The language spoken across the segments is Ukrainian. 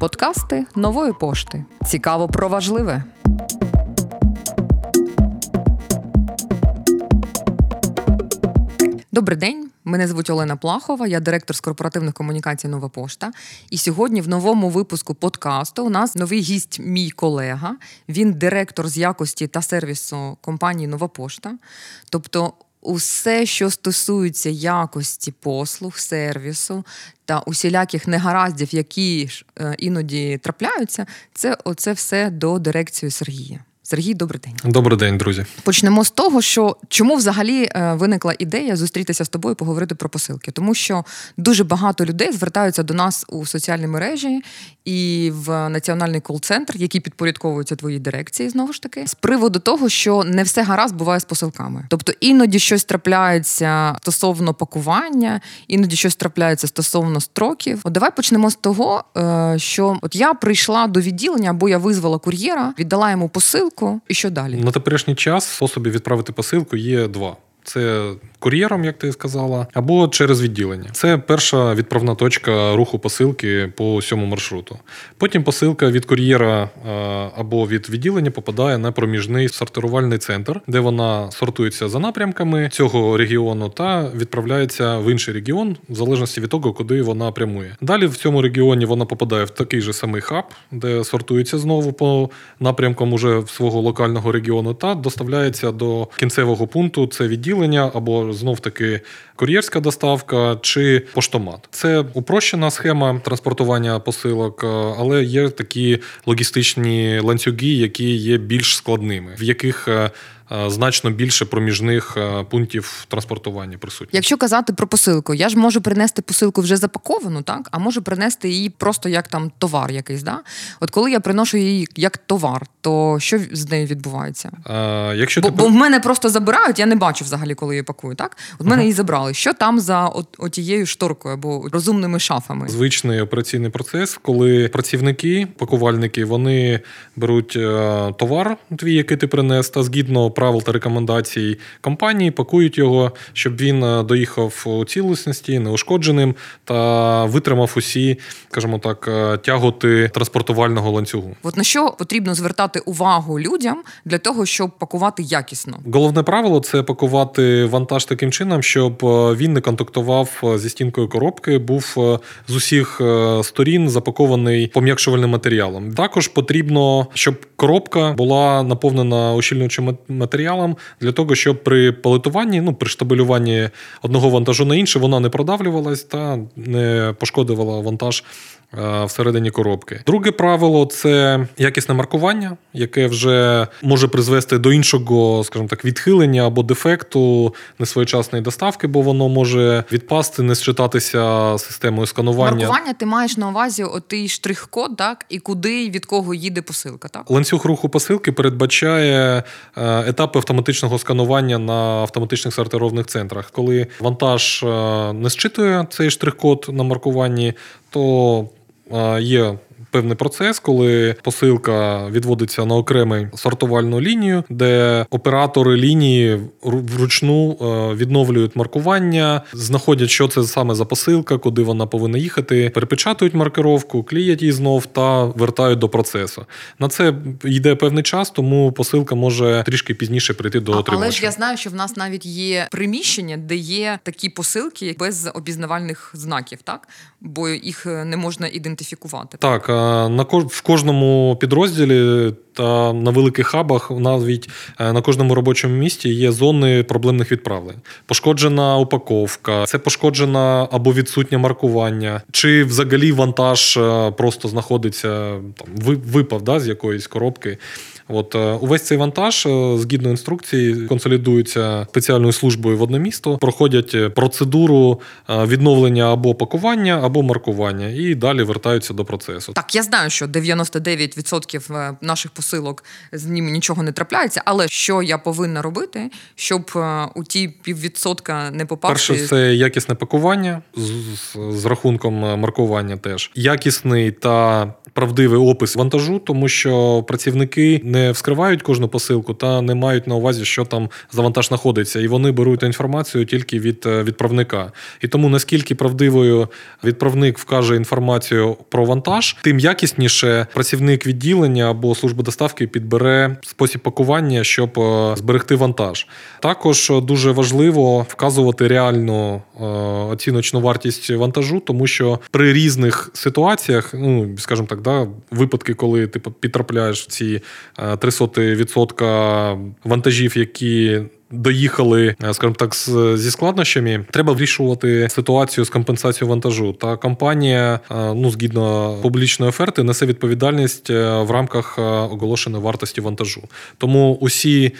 Подкасти нової пошти. Цікаво про важливе. Добрий день. Мене звуть Олена Плахова, я директор з корпоративних комунікацій Нова Пошта. І сьогодні в новому випуску подкасту у нас новий гість, мій колега. Він директор з якості та сервісу компанії Нова Пошта. Тобто, усе, що стосується якості послуг, сервісу та усіляких негараздів, які ж е, іноді трапляються, це оце все до дирекції Сергія. Сергій, добрий день. Добрий день, друзі. Почнемо з того, що чому взагалі е, виникла ідея зустрітися з тобою, поговорити про посилки, тому що дуже багато людей звертаються до нас у соціальній мережі і в національний кол-центр, який підпорядковується твоїй дирекції, знову ж таки, з приводу того, що не все гаразд буває з посилками. Тобто іноді щось трапляється стосовно пакування, іноді щось трапляється стосовно строків. От давай почнемо з того, е, що от я прийшла до відділення, або я визвала кур'єра, віддала йому посилку, і що далі на теперішній час способів відправити посилку є два. Це кур'єром, як ти сказала, або через відділення. Це перша відправна точка руху посилки по всьому маршруту. Потім посилка від кур'єра е, або від відділення попадає на проміжний сортирувальний центр, де вона сортується за напрямками цього регіону та відправляється в інший регіон, в залежності від того, куди вона прямує. Далі в цьому регіоні вона попадає в такий же самий хаб, де сортується знову по напрямкам уже свого локального регіону, та доставляється до кінцевого пункту. Це відділення або знов таки кур'єрська доставка чи поштомат. Це упрощена схема транспортування посилок, е, але є такі логістичні ланцюги, які є більш складними, в яких е, значно більше проміжних е, пунктів транспортування присутні. Якщо казати про посилку, я ж можу принести посилку вже запаковану, так а можу принести її просто як там товар якийсь. Да? От коли я приношу її як товар, то що з нею відбувається? А, е, якщо Бо, ти... бо в мене просто забирають, я не бачу взагалі, коли її пакую. Так, от мене ага. її забрали. Що там за от, отією шторкою або розумними шафами? Звичний операційний процес, коли працівники, пакувальники, вони беруть товар, твій, який ти принес, та згідно правил та рекомендацій компанії, пакують його, щоб він е, доїхав у цілісності, неушкодженим та витримав усі, скажімо так, е, тяготи транспортувального ланцюгу. От на що потрібно звертати увагу людям для того, щоб пакувати якісно? Головне правило це пакувати вантаж таким чином, щоб е, він не контактував зі стінкою коробки, був з усіх сторін запакований пом'якшувальним матеріалом. Також потрібно, щоб коробка була наповнена ощільнюючим матеріалом для того, щоб при палетуванні, ну при штабелюванні одного вантажу на інший, вона не продавлювалась та не пошкодувала вантаж Е, всередині коробки. Друге правило це якісне маркування, яке вже може призвести до іншого, скажімо так, відхилення або дефекту несвоєчасної доставки, бо воно може відпасти, не считатися системою сканування. Маркування ти маєш на увазі отий штрих-код, так і куди і від кого їде посилка. Так ланцюг руху посилки передбачає е, етапи автоматичного сканування на автоматичних сортировних центрах. Коли вантаж е, не зчитує цей штрих-код на маркуванні, то є певний процес, коли посилка відводиться на окрему сортувальну лінію, де оператори лінії вручну е, відновлюють маркування, знаходять, що це саме за посилка, куди вона повинна їхати, перепечатують маркировку, кліять її знов та вертають до процесу. На це йде певний час, тому посилка може трішки пізніше прийти до отримувача. Але ж я знаю, що в нас навіть є приміщення, де є такі посилки без обізнавальних знаків, так бо їх е, не можна ідентифікувати. Так на в кожному підрозділі та на великих хабах навіть е, на кожному робочому місці є зони проблемних відправлень. Пошкоджена упаковка, це пошкоджена або відсутнє маркування, чи взагалі вантаж е, просто знаходиться там випав да, з якоїсь коробки. От е, увесь цей вантаж е, згідно інструкції консолідується спеціальною службою в одне місто, проходять процедуру е, відновлення або пакування, або маркування, і далі вертаються до процесу. Так, я знаю, що 99% наших посилок з ними нічого не трапляється, але що я повинна робити, щоб у ті піввідсотка не попасти? Перше, це якісне пакування з, з, з рахунком маркування. Теж якісний та правдивий опис вантажу, тому що працівники не вскривають кожну посилку та не мають на увазі, що там за вантаж знаходиться, і вони беруть інформацію тільки від е, відправника. І тому наскільки правдивою відправник вкаже інформацію про вантаж, тим якісніше працівник відділення або служби доставки підбере спосіб пакування, щоб е, зберегти вантаж. Також дуже важливо вказувати реальну е, оціночну вартість вантажу, тому що при різних ситуаціях, ну скажімо так, да, випадки, коли ти підтрапляєш в ці 300% вантажів, які доїхали, е, скажімо так, зі складнощами, треба вирішувати ситуацію з компенсацією вантажу. Та компанія, е, ну згідно публічної оферти, несе відповідальність е, в рамках оголошеної вартості вантажу. Тому усі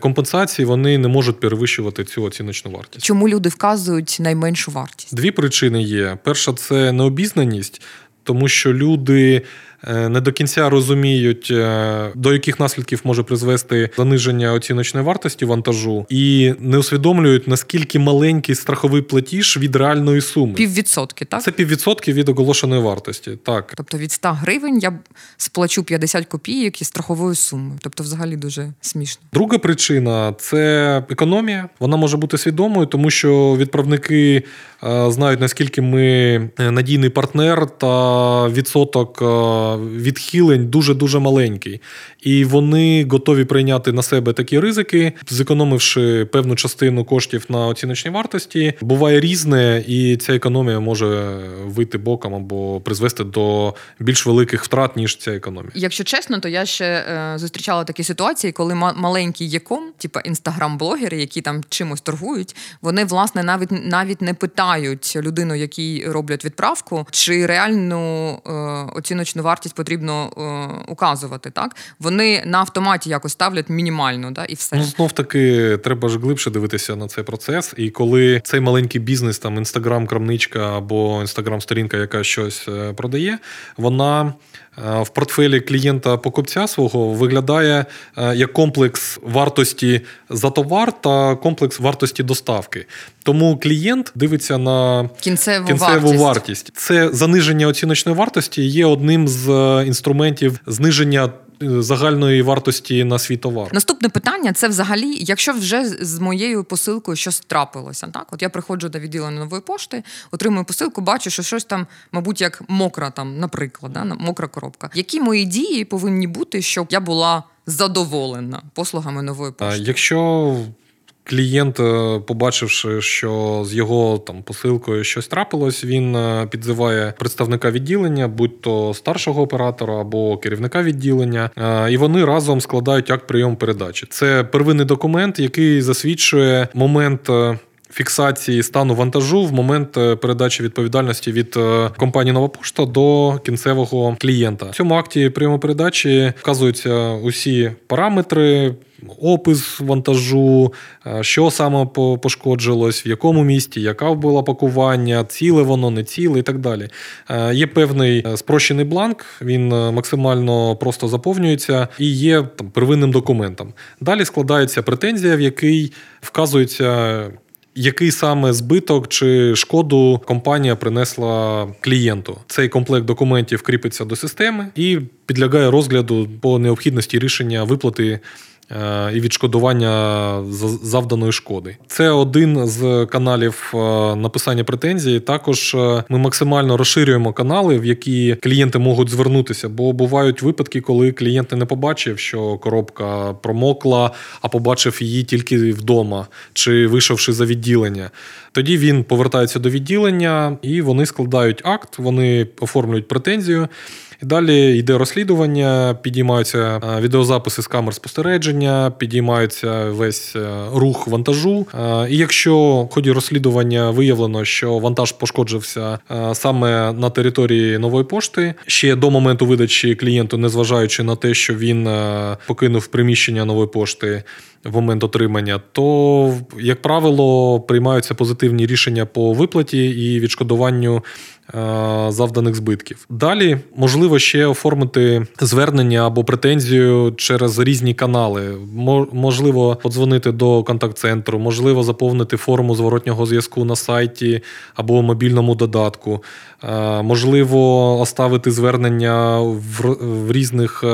компенсації вони не можуть перевищувати цю оціночну вартість. Чому люди вказують найменшу вартість? Дві причини є: перша це необізнаність, тому що люди. Е, не до кінця розуміють, е, до яких наслідків може призвести заниження оціночної вартості вантажу, і не усвідомлюють наскільки маленький страховий платіж від реальної суми. Піввідсотки, так це піввідсотки від оголошеної вартості. Так, тобто від 100 гривень я сплачу 50 копійок із страховою сумою. Тобто, взагалі дуже смішно. Друга причина це економія. Вона може бути свідомою, тому що відправники е, знають наскільки ми надійний партнер та відсоток відхилень дуже дуже маленький, і вони готові прийняти на себе такі ризики, зекономивши певну частину коштів на оціночній вартості. Буває різне, і ця економія може вийти боком або призвести до більш великих втрат ніж ця економія. Якщо чесно, то я ще е, зустрічала такі ситуації, коли маленький єком, типу інстаграм-блогери, які там чимось торгують, вони власне навіть навіть не питають людину, якій роблять відправку, чи реальну е, оціночну вартість вартість потрібно е, указувати. Так вони на автоматі якось ставлять мінімально, да, і все Ну, знов таки треба ж глибше дивитися на цей процес. І коли цей маленький бізнес, там інстаграм-крамничка або інстаграм-сторінка, яка щось е, продає, вона в портфелі клієнта-покупця свого виглядає е, як комплекс вартості за товар та комплекс вартості доставки. Тому клієнт дивиться на кінцеву, кінцеву вартість. вартість. Це заниження оціночної вартості є одним з е, інструментів зниження загальної вартості на свій товар. Наступне питання це взагалі, якщо вже з моєю посилкою щось трапилося. Так, от я приходжу до відділення нової пошти, отримую посилку, бачу, що щось там, мабуть, як мокра, там, наприклад, да, мокра коробка. Які мої дії повинні бути, щоб я була задоволена послугами нової пошти? Якщо Клієнт, е, побачивши, що з його там посилкою щось трапилось, він е, підзиває представника відділення, будь то старшого оператора або керівника відділення, е, і вони разом складають акт прийому передачі. Це первинний документ, який засвідчує момент. Фіксації стану вантажу в момент передачі відповідальності від компанії Нова пошта до кінцевого клієнта. В цьому акті прийому передачі вказуються усі параметри, опис вантажу, е, що саме пошкоджилось, в якому місті, яка була пакування, ціле воно, не ціле і так далі. Е, є певний е, спрощений бланк, він максимально просто заповнюється і є там первинним документом. Далі складається претензія, в якій вказується. Який саме збиток чи шкоду компанія принесла клієнту? Цей комплект документів кріпиться до системи і підлягає розгляду по необхідності рішення виплати і відшкодування завданої шкоди. Це один з каналів е, написання претензій. Також е, ми максимально розширюємо канали, в які клієнти можуть звернутися, бо бувають випадки, коли клієнт не побачив, що коробка промокла, а побачив її тільки вдома чи вийшовши за відділення. Тоді він повертається до відділення і вони складають акт, вони оформлюють претензію. І далі йде розслідування, підіймаються е, відеозаписи з камер спостереження, підіймається весь е, рух вантажу. Е, і якщо в ході розслідування виявлено, що вантаж пошкоджився саме на території нової пошти, ще до моменту видачі клієнту, незважаючи на те, що він покинув приміщення нової пошти. В момент отримання, то, як правило, приймаються позитивні рішення по виплаті і відшкодуванню завданих збитків. Далі можливо Можливо, ще оформити звернення або претензію через різні канали. Можливо, подзвонити до контакт-центру, можливо, заповнити форму зворотнього зв'язку на сайті або мобільному додатку. Е, можливо, оставити звернення в різних е,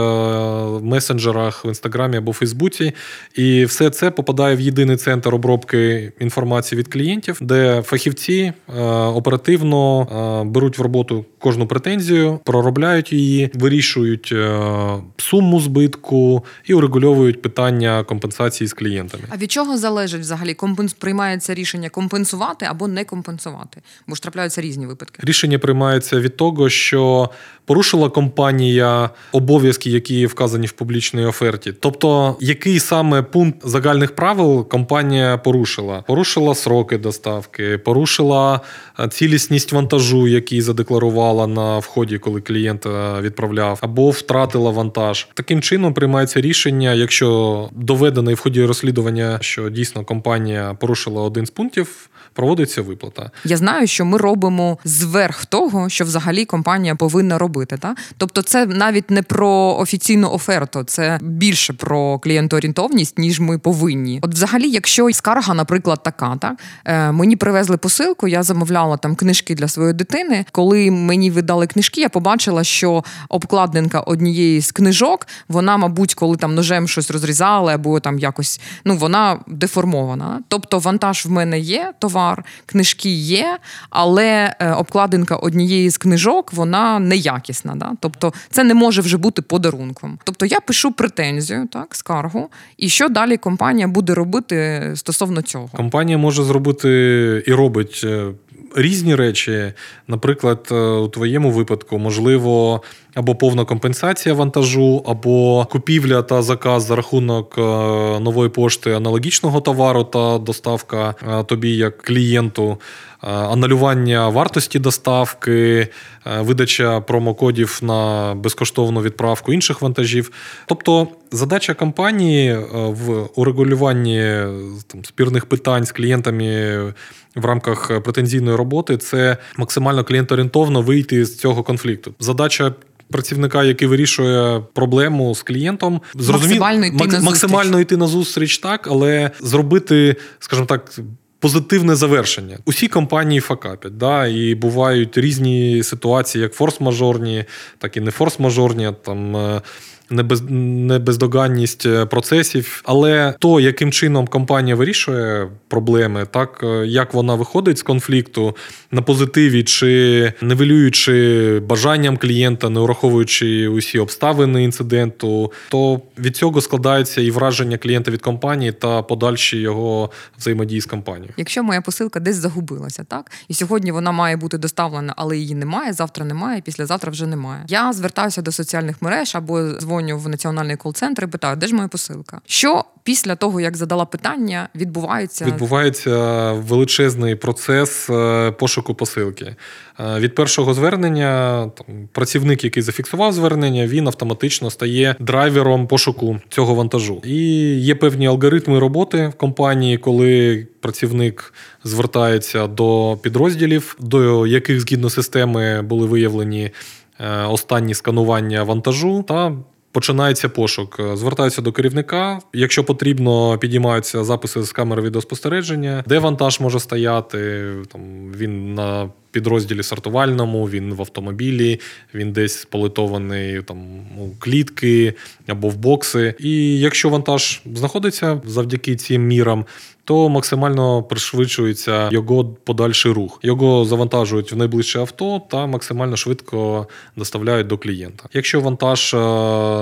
месенджерах в інстаграмі або Фейсбуці. І все це попадає в єдиний центр обробки інформації від клієнтів, де фахівці е, оперативно беруть в роботу кожну претензію, проробляють її, вирішують суму збитку і урегульовують питання компенсації з клієнтами. А від чого залежить взагалі компенс приймається рішення компенсувати або не компенсувати? Бо ж трапляються різні випадки. Рішення приймається від того, що порушила компанія обов'язки, які вказані в публічній оферті. Тобто, який саме пункт загальних правил компанія порушила? Порушила сроки доставки, порушила е, цілісність вантажу, який задекларувала на вході, коли клієнт е, відправляв, або втратила вантаж. Таким чином приймається рішення, якщо доведено в ході розслідування, що дійсно компанія порушила один з пунктів проводиться виплата. Я знаю, що ми робимо зверх того, що взагалі компанія повинна робити. Та? Тобто, це навіть не про офіційну оферту, це більше про клієнтоорієнтовність, ніж ми повинні. От, взагалі, якщо скарга, наприклад, така, так е, мені привезли посилку, я замовляла там книжки для своєї дитини. Коли мені видали книжки, я побачила, що обкладинка однієї з книжок, вона, мабуть, коли там ножем щось розрізали, або там якось ну вона деформована. Тобто, вантаж в мене є, товар товар, книжки є, але е, обкладинка однієї з книжок вона неякісна. Да? Тобто це не може вже бути подарунком. Тобто я пишу претензію, так, скаргу, і що далі компанія буде робити стосовно цього? Компанія може зробити і робить. Е, різні речі, наприклад, е, у твоєму випадку, можливо, або повна компенсація вантажу, або купівля та заказ за рахунок е, нової пошти аналогічного товару та доставка е, тобі як клієнту, е, аналювання вартості доставки, видача промокодів на безкоштовну відправку інших вантажів. Тобто задача компанії в урегулюванні там, спірних питань з клієнтами. В рамках претензійної роботи це максимально клієнтоорієнтовно вийти з цього конфлікту. Задача працівника, який вирішує проблему з клієнтом, зрозуміло максимально йти, мак- на максимально йти на зустріч, так, але зробити, скажімо так. Позитивне завершення. Усі компанії факапять, да, і бувають різні ситуації, як форс-мажорні, так і не форс-мажорні. Там е, небез, небездоганність е, процесів, але то, яким чином компанія вирішує проблеми, так е, як вона виходить з конфлікту на позитиві, чи невелюючи бажанням клієнта, не враховуючи усі обставини інциденту, то від цього складається і враження клієнта від компанії та подальші його взаємодії з компанією. Якщо моя посилка десь загубилася, так і сьогодні вона має бути доставлена, але її немає. Завтра немає, післязавтра вже немає. Я звертаюся до соціальних мереж або дзвоню в національний кол-центр і питаю, де ж моя посилка? Що після того, як задала питання, відбувається? Відбувається величезний процес е, пошуку посилки. Е, від першого звернення там працівник, який зафіксував звернення, він автоматично стає драйвером пошуку цього вантажу. І є певні алгоритми роботи в компанії, коли працівник звертається до підрозділів, до яких згідно системи були виявлені. Е, останні сканування вантажу та Починається пошук, звертаються до керівника. Якщо потрібно, підіймаються записи з камери відеоспостереження, де вантаж може стояти. Там він на підрозділі сортувальному, він в автомобілі, він десь сполитований там у клітки або в бокси. І якщо вантаж знаходиться завдяки цим мірам, то максимально пришвидшується його подальший рух. Його завантажують в найближче авто та максимально швидко доставляють до клієнта. Якщо вантаж е,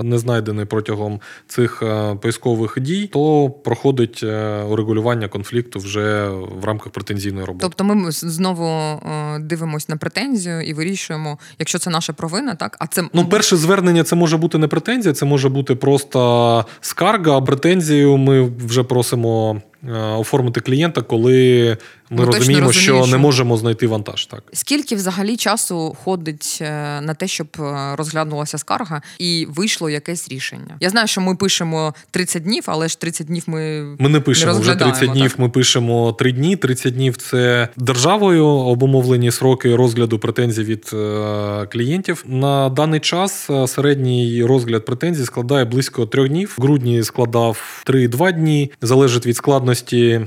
не знайдений протягом цих е, поискових дій, то проходить е, урегулювання конфлікту вже в рамках претензійної роботи. Тобто, ми знову дивимося на претензію і вирішуємо, якщо це наша провина, так а це ну перше звернення це може бути не претензія, це може бути просто скарга. а Претензію ми вже просимо оформити клієнта, коли ми Ну, точно розуміємо, що що- не можемо знайти вантаж. Так. Скільки взагалі часу ходить е, на те, щоб е, розглянулася скарга і вийшло якесь рішення? Я знаю, що ми пишемо 30 днів, але ж 30 днів ми Ми не пишемо Не вже 30 днів. так. Ми пишемо 3 дні. 30 днів це державою обумовлені сроки розгляду претензій від е, клієнтів. На даний час середній розгляд претензій складає близько 3 днів. В грудні складав 3-2 дні. Залежить від складності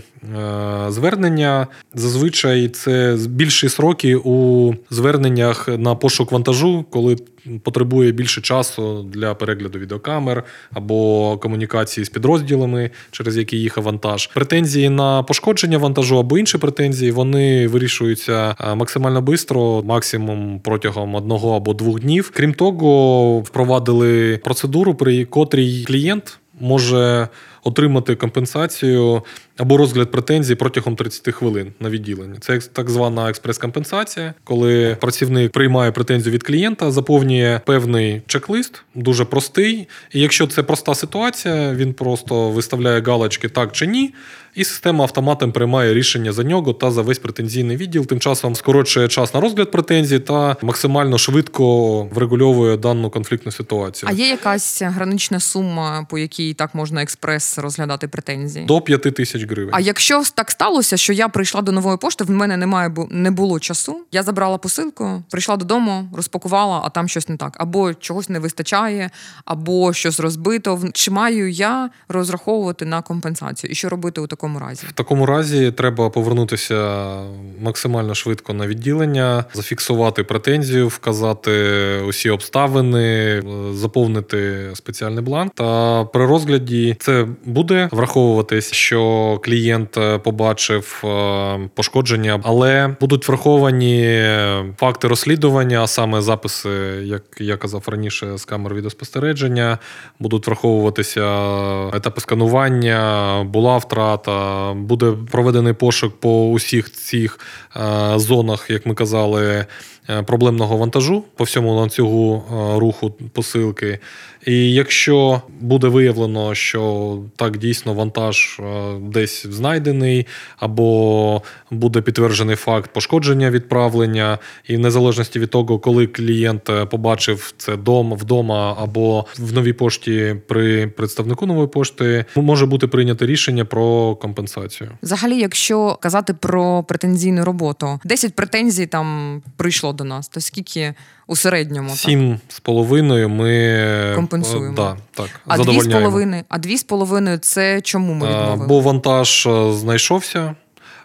звернення. Зазвичай це більші сроки у зверненнях на пошук вантажу, коли потребує більше часу для перегляду відеокамер або комунікації з підрозділами, через які їхав вантаж. Претензії на пошкодження вантажу або інші претензії вони вирішуються е, максимально швидко, максимум протягом одного або двох днів. Крім того, впровадили процедуру, при котрій клієнт може отримати компенсацію або розгляд претензій протягом 30 хвилин на відділення. Це так звана експрес-компенсація, коли працівник приймає претензію від клієнта, заповнює певний чек-лист, дуже простий. І якщо це проста ситуація, він просто виставляє галочки так чи ні, і система автоматом приймає рішення за нього та за весь претензійний відділ. Тим часом скорочує час на розгляд претензій та максимально швидко врегульовує дану конфліктну ситуацію. а є якась гранична сума, по якій так можна експрес розглядати претензії? До 5 тисяч гривень. А якщо так сталося, що я прийшла до нової пошти, в мене немає не було часу. Я забрала посилку, прийшла додому, розпакувала, а там щось не так, або чогось не вистачає, або щось розбито. Чи маю я розраховувати на компенсацію? І що робити у такому разі? В такому разі треба повернутися максимально швидко на відділення, зафіксувати претензію, вказати усі обставини, заповнити спеціальний бланк. Та при розгляді це буде враховуватись, що клієнт побачив е, пошкодження, але будуть враховані факти розслідування, а саме записи, як я казав раніше, з камер відеоспостереження, будуть враховуватися етапи сканування, була втрата, буде проведений пошук по усіх цих е, зонах, як ми казали, е, проблемного вантажу по всьому ланцюгу е, руху посилки. І якщо буде виявлено, що так дійсно вантаж е, десь знайдений, або буде підтверджений факт пошкодження відправлення, і в незалежності від того, коли клієнт е, побачив це дом вдома або в новій пошті при представнику нової пошти, може бути прийнято рішення про компенсацію. Взагалі, якщо казати про претензійну роботу, 10 претензій там прийшло до нас, то скільки у середньому? Сім з половиною ми Компенсуємо. е, Да, так, А дві з половиною, а дві з половиною це чому ми Е, відмовили? Або вантаж е, знайшовся,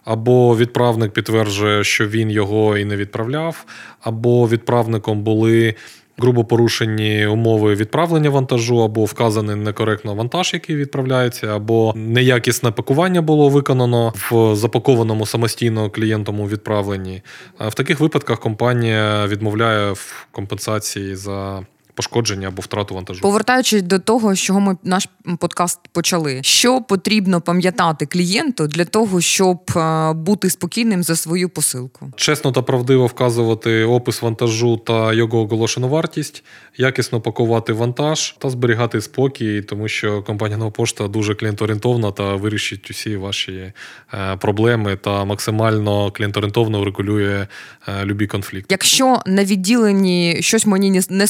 або відправник підтверджує, що він його і не відправляв, або відправником були. Грубо порушені умови відправлення вантажу, або вказаний некоректно вантаж, який відправляється, або неякісне пакування було виконано в запакованому самостійно клієнтом у відправленні. Е, В таких випадках компанія відмовляє в компенсації за пошкодження або втрату вантажу. Повертаючись до того, з чого ми наш подкаст почали, що потрібно пам'ятати клієнту для того, щоб е, бути спокійним за свою посилку? Чесно та правдиво вказувати опис вантажу та його оголошену вартість, якісно пакувати вантаж та зберігати спокій, тому що компанія Нова Пошта дуже клієнтоорієнтовна та вирішить усі ваші е, проблеми та максимально клієнтоорієнтовно врегулює е, любі конфлікти. Якщо на відділенні щось мені не- не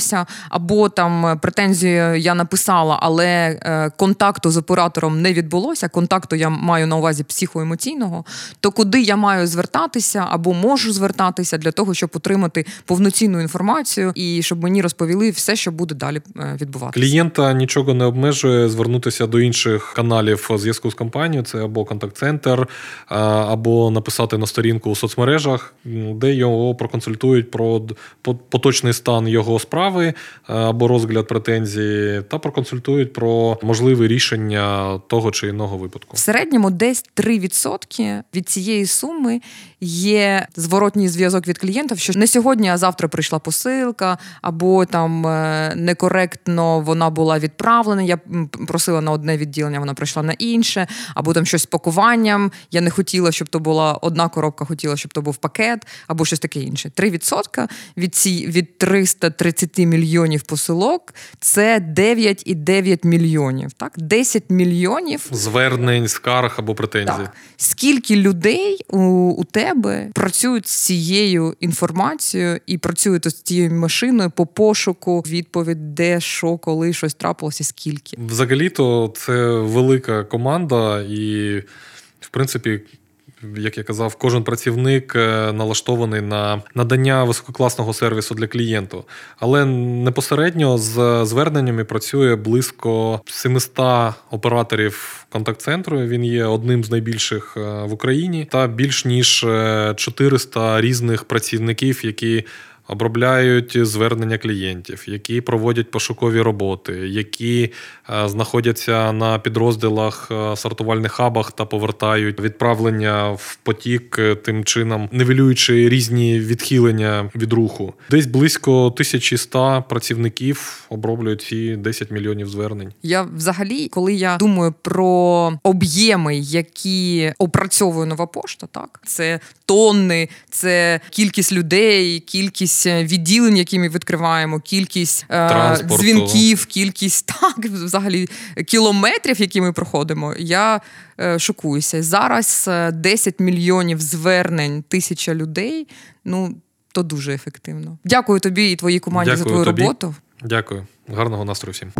сподобалося, або там е, претензію я написала, але е, контакту з оператором не відбулося. Контакту я маю на увазі психоемоційного, то куди я маю звертатися або можу звертатися для того, щоб отримати повноцінну інформацію і щоб мені розповіли все, що буде далі е, відбуватися. Клієнта нічого не обмежує звернутися до інших каналів зв'язку з компанією. Це або контакт-центр, або написати на сторінку у соцмережах, де його проконсультують про поточний стан його справи або розгляд претензії, та проконсультують про можливе рішення того чи іного випадку. В середньому десь 3% від цієї суми є зворотній зв'язок від клієнтів, що не сьогодні, а завтра прийшла посилка, або там е, некоректно вона була відправлена. Я просила на одне відділення, вона прийшла на інше, або там щось з пакуванням. Я не хотіла, щоб то була одна коробка, хотіла, щоб то був пакет, або щось таке інше. 3% від ці від 330 мільйонів посилок це 9,9 мільйонів. Так, 10 мільйонів звернень, скарг або претензій. Так. Скільки людей у, у тебе працюють з цією інформацією і працюють з цією машиною по пошуку відповідь, де що, коли щось трапилося, скільки? Взагалі-то це велика команда, і в принципі як я казав, кожен працівник е, налаштований на надання висококласного сервісу для клієнту. Але непосередньо з зверненнями працює близько 700 операторів контакт-центру. Він є одним з найбільших е, в Україні, та більш ніж 400 е, різних працівників, які обробляють звернення клієнтів, які проводять пошукові роботи, які е, знаходяться на підрозділах е, сортувальних хабах та повертають відправлення в потік, е, тим чином нивелюючи різні відхилення від руху. Десь близько 1100 працівників оброблюють ці 10 мільйонів звернень. Я взагалі, коли я думаю про об'єми, які опрацьовує нова пошта, так це тонни, це кількість людей, кількість кількість е, відділень, які ми відкриваємо, кількість е, дзвінків, кількість так, взагалі кілометрів, які ми проходимо. Я е, шокуюся. Зараз 10 е, мільйонів звернень, тисяча людей. Ну то дуже ефективно. Дякую тобі і твоїй команді Дякую за твою тобі. роботу. Дякую, гарного настрою всім.